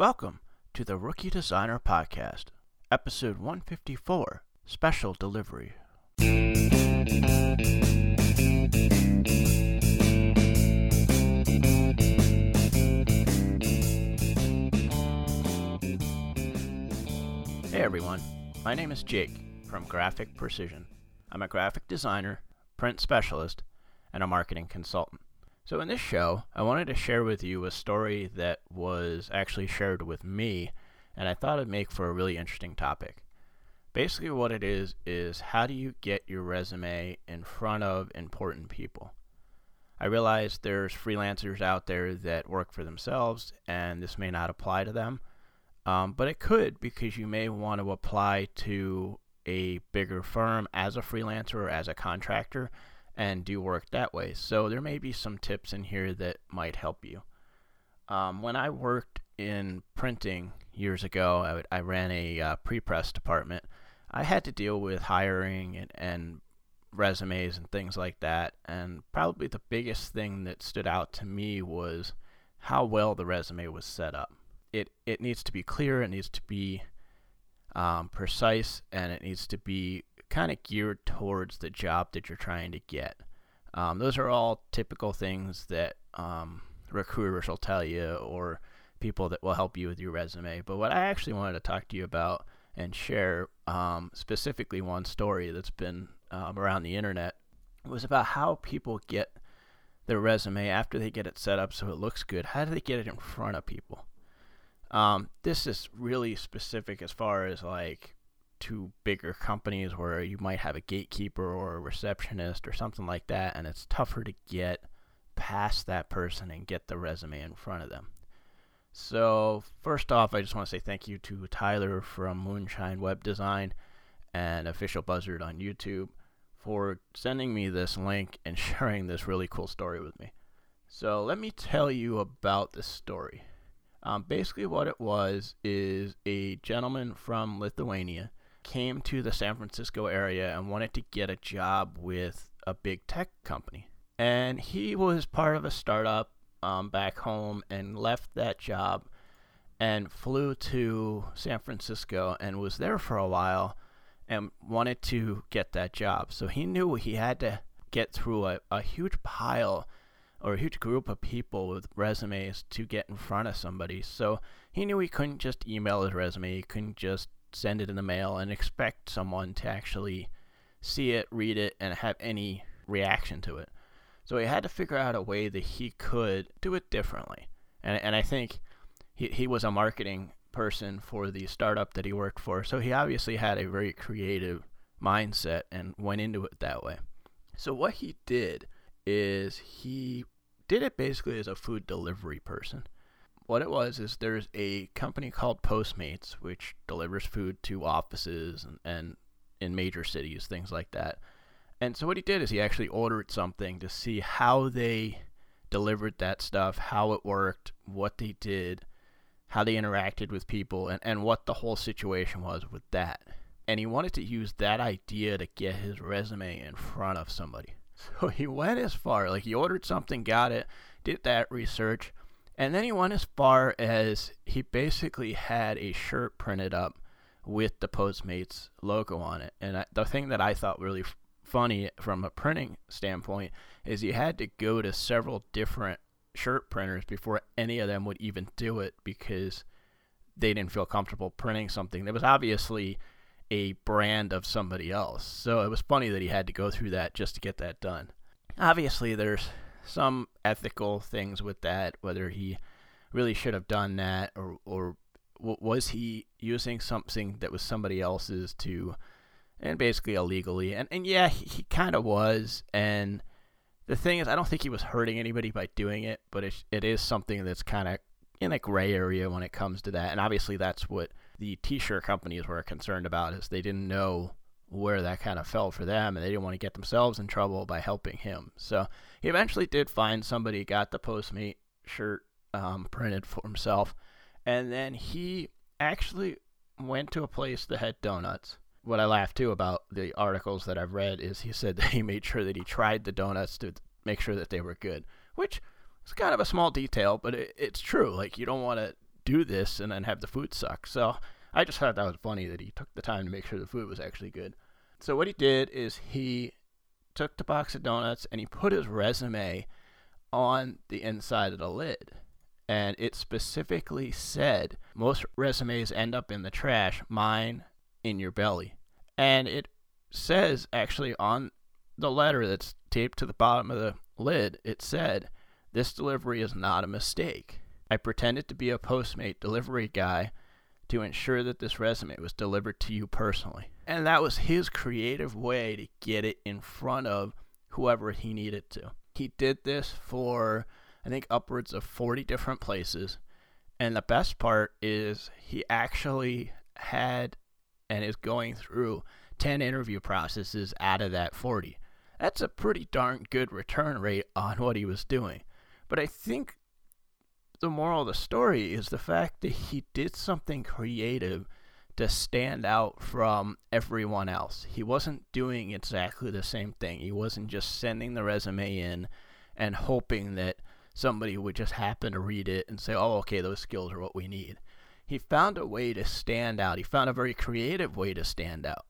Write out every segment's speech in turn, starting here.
Welcome to the Rookie Designer Podcast, episode 154, Special Delivery. Hey everyone, my name is Jake from Graphic Precision. I'm a graphic designer, print specialist, and a marketing consultant. So, in this show, I wanted to share with you a story that was actually shared with me, and I thought it'd make for a really interesting topic. Basically, what it is is how do you get your resume in front of important people? I realize there's freelancers out there that work for themselves, and this may not apply to them, um, but it could because you may want to apply to a bigger firm as a freelancer or as a contractor and do work that way. So there may be some tips in here that might help you. Um, when I worked in printing years ago, I, would, I ran a uh, pre-press department. I had to deal with hiring and, and resumes and things like that. And probably the biggest thing that stood out to me was how well the resume was set up. It it needs to be clear. It needs to be um, precise, and it needs to be kind of geared towards the job that you're trying to get. Um, those are all typical things that um, recruiters will tell you or people that will help you with your resume. But what I actually wanted to talk to you about and share um, specifically one story that's been um, around the internet was about how people get their resume after they get it set up so it looks good. How do they get it in front of people? Um, this is really specific as far as like to bigger companies where you might have a gatekeeper or a receptionist or something like that, and it's tougher to get past that person and get the resume in front of them. So, first off, I just want to say thank you to Tyler from Moonshine Web Design and Official Buzzard on YouTube for sending me this link and sharing this really cool story with me. So, let me tell you about this story. Um, basically, what it was is a gentleman from Lithuania came to the San Francisco area and wanted to get a job with a big tech company. And he was part of a startup um, back home and left that job and flew to San Francisco and was there for a while and wanted to get that job. So he knew he had to get through a, a huge pile or a huge group of people with resumes to get in front of somebody. So he knew he couldn't just email his resume, he couldn't just send it in the mail and expect someone to actually see it, read it, and have any reaction to it. So he had to figure out a way that he could do it differently. And, and I think he, he was a marketing person for the startup that he worked for. So he obviously had a very creative mindset and went into it that way. So what he did is he did it basically as a food delivery person what it was is there's a company called Postmates which delivers food to offices and, and in major cities, things like that. And so what he did is he actually ordered something to see how they delivered that stuff, how it worked, what they did, how they interacted with people, and, and what the whole situation was with that. And he wanted to use that idea to get his resume in front of somebody. So he went as far, like he ordered something, got it, did that research, and then he went as far as he basically had a shirt printed up with the Postmates logo on it. And I, the thing that I thought really f- funny from a printing standpoint is he had to go to several different shirt printers before any of them would even do it because they didn't feel comfortable printing something that was obviously a brand of somebody else. So it was funny that he had to go through that just to get that done. Obviously, there's some ethical things with that, whether he really should have done that or or was he using something that was somebody else's to and basically illegally. And and yeah he, he kind of was. And the thing is I don't think he was hurting anybody by doing it but it, it is something that's kind of in a gray area when it comes to that. And obviously that's what the t-shirt companies were concerned about is they didn't know where that kind of fell for them, and they didn't want to get themselves in trouble by helping him. So he eventually did find somebody, got the Postmate shirt um, printed for himself, and then he actually went to a place that had donuts. What I laugh too about the articles that I've read is he said that he made sure that he tried the donuts to make sure that they were good, which is kind of a small detail, but it, it's true. Like you don't want to do this and then have the food suck. So I just thought that was funny that he took the time to make sure the food was actually good. So what he did is he took the box of donuts and he put his resume on the inside of the lid. And it specifically said most resumes end up in the trash, mine in your belly. And it says actually on the letter that's taped to the bottom of the lid, it said, This delivery is not a mistake. I pretended to be a Postmate delivery guy to ensure that this resume was delivered to you personally. And that was his creative way to get it in front of whoever he needed to. He did this for, I think, upwards of 40 different places. And the best part is he actually had and is going through 10 interview processes out of that 40. That's a pretty darn good return rate on what he was doing. But I think the moral of the story is the fact that he did something creative to stand out from everyone else. He wasn't doing exactly the same thing. He wasn't just sending the resume in and hoping that somebody would just happen to read it and say, oh, okay, those skills are what we need. He found a way to stand out. He found a very creative way to stand out.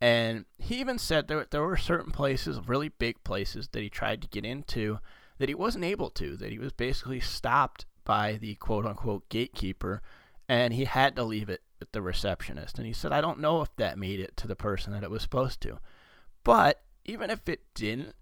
And he even said there, there were certain places, really big places, that he tried to get into that he wasn't able to, that he was basically stopped by the quote unquote gatekeeper, and he had to leave it with the receptionist. And he said, I don't know if that made it to the person that it was supposed to. But even if it didn't,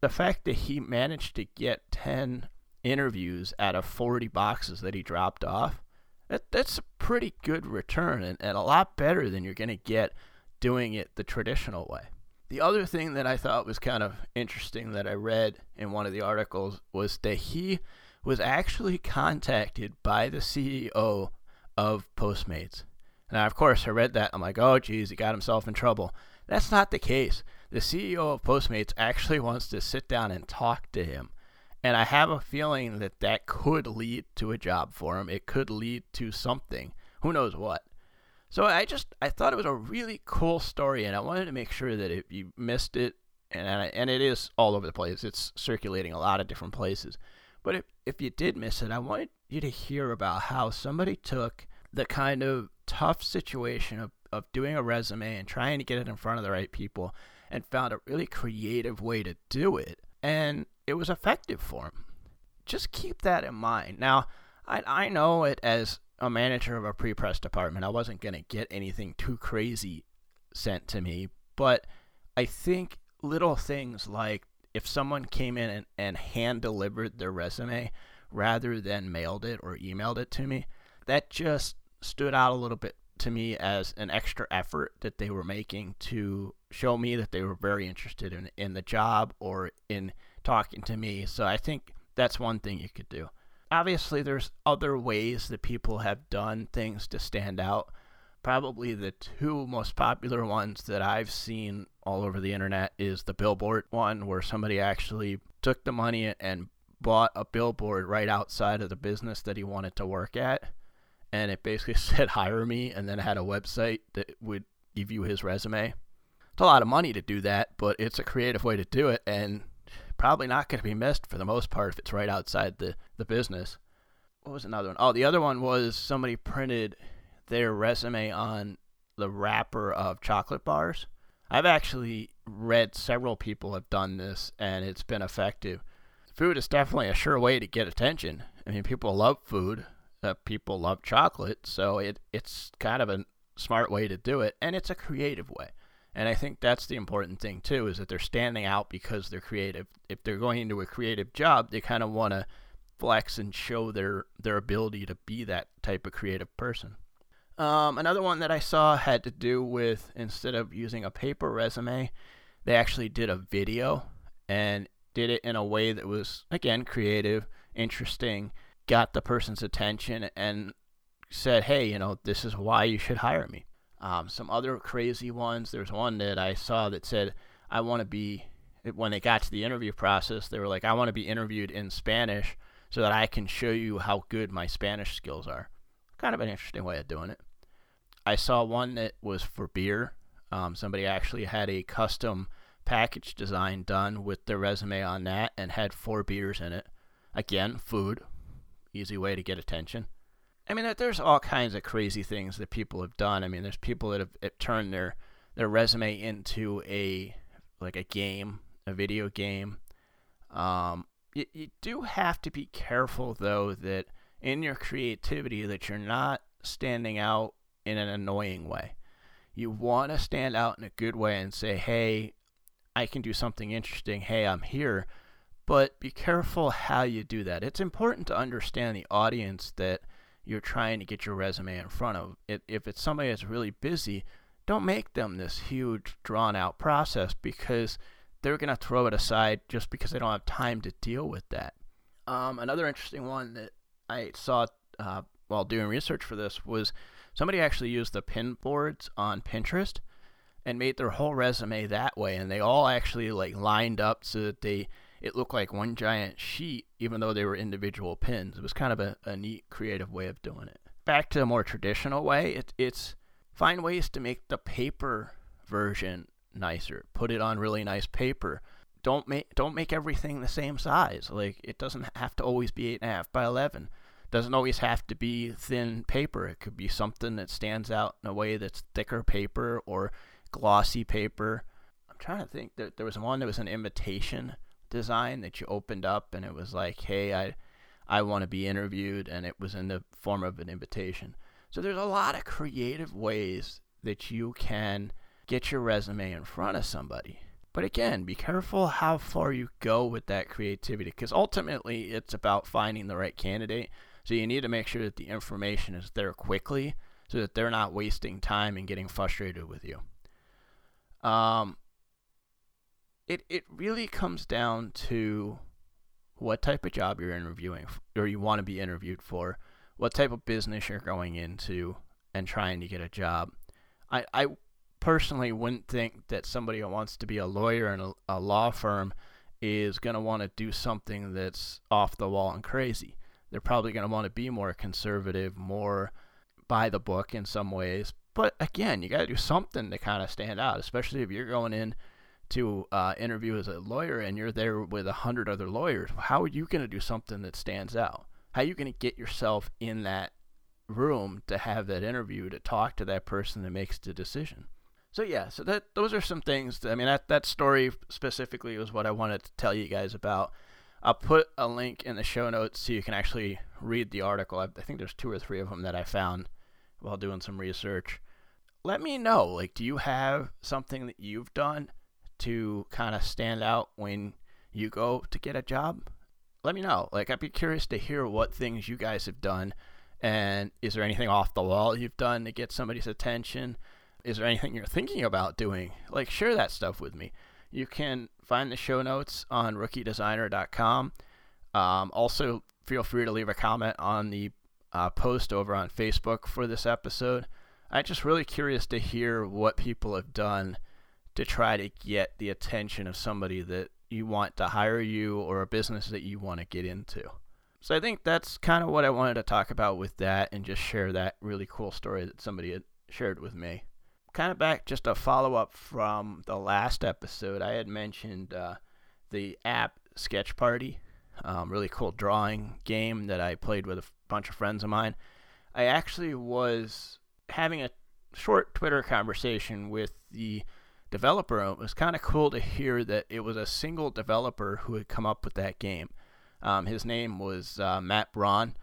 the fact that he managed to get 10 interviews out of 40 boxes that he dropped off, that, that's a pretty good return and, and a lot better than you're going to get doing it the traditional way. The other thing that I thought was kind of interesting that I read in one of the articles was that he was actually contacted by the CEO of Postmates. Now, of course, I read that. I'm like, oh, geez, he got himself in trouble. That's not the case. The CEO of Postmates actually wants to sit down and talk to him. And I have a feeling that that could lead to a job for him. It could lead to something. Who knows what? So I just I thought it was a really cool story, and I wanted to make sure that if you missed it, and and it is all over the place, it's circulating a lot of different places. But if if you did miss it, I wanted you to hear about how somebody took the kind of tough situation of of doing a resume and trying to get it in front of the right people, and found a really creative way to do it, and it was effective for him. Just keep that in mind. Now, I I know it as a manager of a pre-press department, I wasn't going to get anything too crazy sent to me, but I think little things like if someone came in and, and hand delivered their resume rather than mailed it or emailed it to me, that just stood out a little bit to me as an extra effort that they were making to show me that they were very interested in, in the job or in talking to me. So I think that's one thing you could do obviously there's other ways that people have done things to stand out. Probably the two most popular ones that I've seen all over the internet is the billboard one where somebody actually took the money and bought a billboard right outside of the business that he wanted to work at and it basically said hire me and then had a website that would give you his resume. It's a lot of money to do that, but it's a creative way to do it and probably not going to be missed for the most part if it's right outside the, the business. What was another one? Oh, the other one was somebody printed their resume on the wrapper of chocolate bars. I've actually read several people have done this and it's been effective. Food is definitely a sure way to get attention. I mean, people love food. Uh, people love chocolate, so it it's kind of a smart way to do it, and it's a creative way. And I think that's the important thing too, is that they're standing out because they're creative. If they're going into a creative job, they kind of want to flex and show their their ability to be that type of creative person. Um, another one that I saw had to do with instead of using a paper resume, they actually did a video and did it in a way that was again creative, interesting, got the person's attention, and said, "Hey, you know, this is why you should hire me." Um, some other crazy ones. There's one that I saw that said, I want to be, when they got to the interview process, they were like, I want to be interviewed in Spanish so that I can show you how good my Spanish skills are. Kind of an interesting way of doing it. I saw one that was for beer. Um, somebody actually had a custom package design done with their resume on that and had four beers in it. Again, food, easy way to get attention. I mean, there's all kinds of crazy things that people have done. I mean, there's people that have, have turned their their resume into a like a game, a video game. Um, you, you do have to be careful though that in your creativity that you're not standing out in an annoying way. You want to stand out in a good way and say, "Hey, I can do something interesting. Hey, I'm here." But be careful how you do that. It's important to understand the audience that you're trying to get your resume in front of. If it's somebody that's really busy, don't make them this huge, drawn out process because they're going to throw it aside just because they don't have time to deal with that. Um, another interesting one that I saw uh, while doing research for this was somebody actually used the pin boards on Pinterest and made their whole resume that way, and they all actually like lined up so that they it looked like one giant sheet, even though they were individual pins. It was kind of a, a neat, creative way of doing it. Back to a more traditional way, it, it's find ways to make the paper version nicer. Put it on really nice paper. Don't make don't make everything the same size. Like it doesn't have to always be eight and a half by eleven. Doesn't always have to be thin paper. It could be something that stands out in a way that's thicker paper or glossy paper. I'm trying to think. There, there was one that was an invitation design that you opened up, and it was like, "Hey, I, I want to be interviewed," and it was in the form of an invitation. So there's a lot of creative ways that you can get your resume in front of somebody. But again, be careful how far you go with that creativity because ultimately it's about finding the right candidate. So you need to make sure that the information is there quickly so that they're not wasting time and getting frustrated with you. Um, it, it really comes down to what type of job you're interviewing or you want to be interviewed for, what type of business you're going into and trying to get a job. I, I personally wouldn't think that somebody who wants to be a lawyer in a, a law firm is going to want to do something that's off the wall and crazy. They're probably going to want to be more conservative, more by the book in some ways. But again, you got to do something to kind of stand out, especially if you're going in to uh, interview as a lawyer and you're there with a hundred other lawyers. How are you going to do something that stands out? How are you going to get yourself in that room to have that interview to talk to that person that makes the decision? So yeah, so that those are some things. That, I mean, that that story specifically was what I wanted to tell you guys about. I'll put a link in the show notes so you can actually read the article. I, I think there's two or three of them that I found while doing some research. Let me know. Like, do you have something that you've done to kind of stand out when you go to get a job? Let me know. Like, I'd be curious to hear what things you guys have done. And is there anything off the wall you've done to get somebody's attention? Is there anything you're thinking about doing? Like, share that stuff with me. You can find the show notes on rookiedesigner.com. Um, also, feel free to leave a comment on the uh, post over on Facebook for this episode. I'm just really curious to hear what people have done to try to get the attention of somebody that you want to hire you or a business that you want to get into. So I think that's kind of what I wanted to talk about with that and just share that really cool story that somebody had shared with me kind of back, just a follow up from the last episode. I had mentioned uh, the app Sketch Party, um, really cool drawing game that I played with a bunch of friends of mine. I actually was having a short Twitter conversation with the developer. It was kind of cool to hear that it was a single developer who had come up with that game. Um, his name was uh, Matt Braun.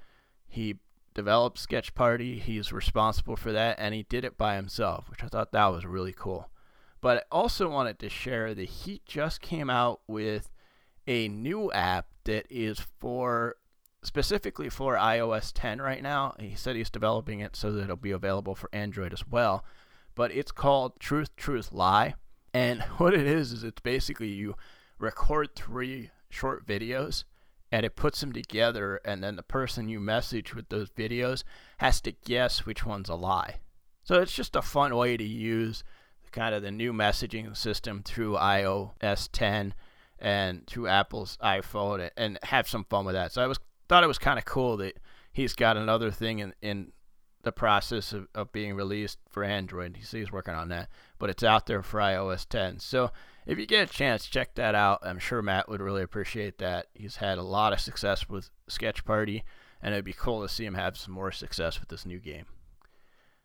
He developed Sketch Party. He's responsible for that, and he did it by himself, which I thought that was really cool. But I also wanted to share that he just came out with a new app that is for specifically for iOS 10 right now. He said he's developing it so that it'll be available for Android as well. But it's called Truth, Truth, Lie. And what it is, is it's basically you record three short videos and it puts them together and then the person you message with those videos has to guess which one's a lie. So it's just a fun way to use kind of the new messaging system through ios 10 and through apple's iphone and have some fun with that. So i was thought it was kind of cool that he's got another thing in, in the process of, of being released for android. He's, he's working on that but it's out there for ios 10 so if you get a chance, check that out. I'm sure Matt would really appreciate that. He's had a lot of success with Sketch Party, and it'd be cool to see him have some more success with this new game.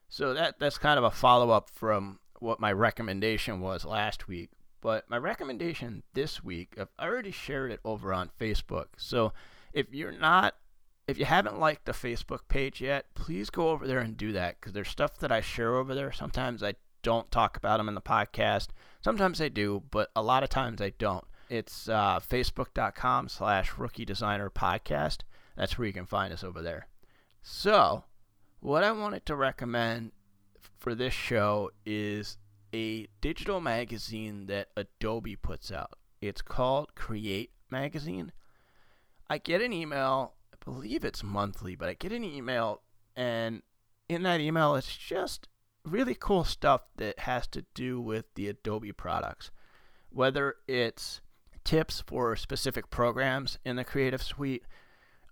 So that that's kind of a follow up from what my recommendation was last week. But my recommendation this week, I've already shared it over on Facebook. So if you're not, if you haven't liked the Facebook page yet, please go over there and do that because there's stuff that I share over there. Sometimes I don't talk about them in the podcast. Sometimes I do, but a lot of times I don't. It's uh, facebook.com slash rookie designer podcast. That's where you can find us over there. So, what I wanted to recommend for this show is a digital magazine that Adobe puts out. It's called Create Magazine. I get an email, I believe it's monthly, but I get an email, and in that email, it's just really cool stuff that has to do with the Adobe products. Whether it's tips for specific programs in the Creative Suite,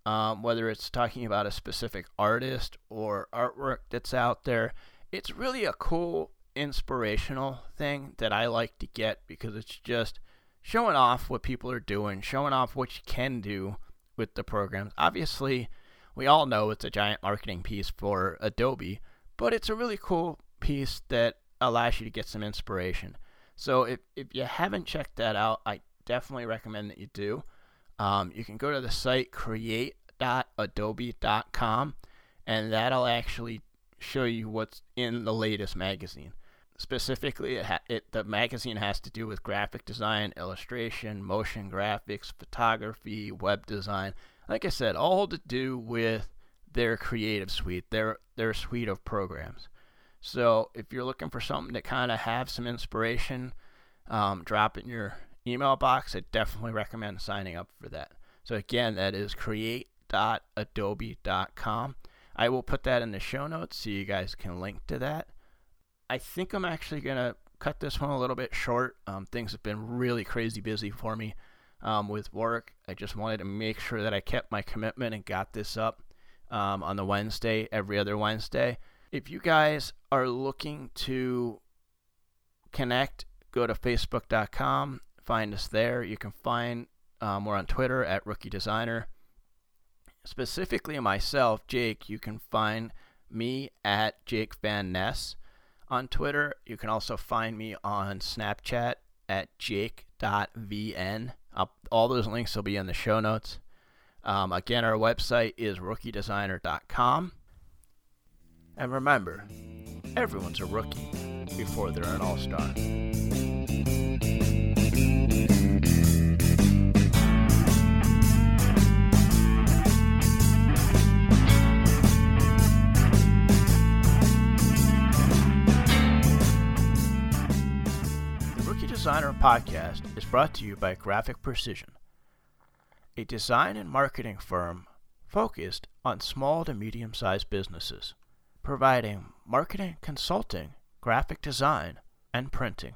um, whether it's talking about a specific artist or artwork that's out there. It's really a cool inspirational thing that I like to get because it's just showing off what people are doing, showing off what you can do with the programs. Obviously, we all know it's a giant marketing piece for Adobe, but it's a really cool piece that allows you to get some inspiration. So if, if you haven't checked that out, I definitely recommend that you do. Um, you can go to the site create.adobe.com and that'll actually show you what's in the latest magazine. Specifically, it, ha- it the magazine has to do with graphic design, illustration, motion graphics, photography, web design. Like I said, all to do with their creative suite, their their suite of programs. So if you're looking for something to kind of have some inspiration, um, drop in your email box, I definitely recommend signing up for that. So again, that is create.adobe.com. I will put that in the show notes so you guys can link to that. I think I'm actually going to cut this one a little bit short. Um, things have been really crazy busy for me um, with work. I just wanted to make sure that I kept my commitment and got this up um, on the Wednesday, every other Wednesday. If you guys are looking to connect, go to facebook.com find us there. You can find um, we're on Twitter at Rookie Designer. Specifically, myself, Jake, you can find me at Jake Van Ness on Twitter. You can also find me on Snapchat at jake.vn. all those links will be in the show notes. Um, again, our website is rookiedesigner.com. And remember, everyone's a rookie before they're an all star. The Rookie Designer podcast is brought to you by Graphic Precision, a design and marketing firm focused on small to medium sized businesses, providing marketing consulting, graphic design, and printing.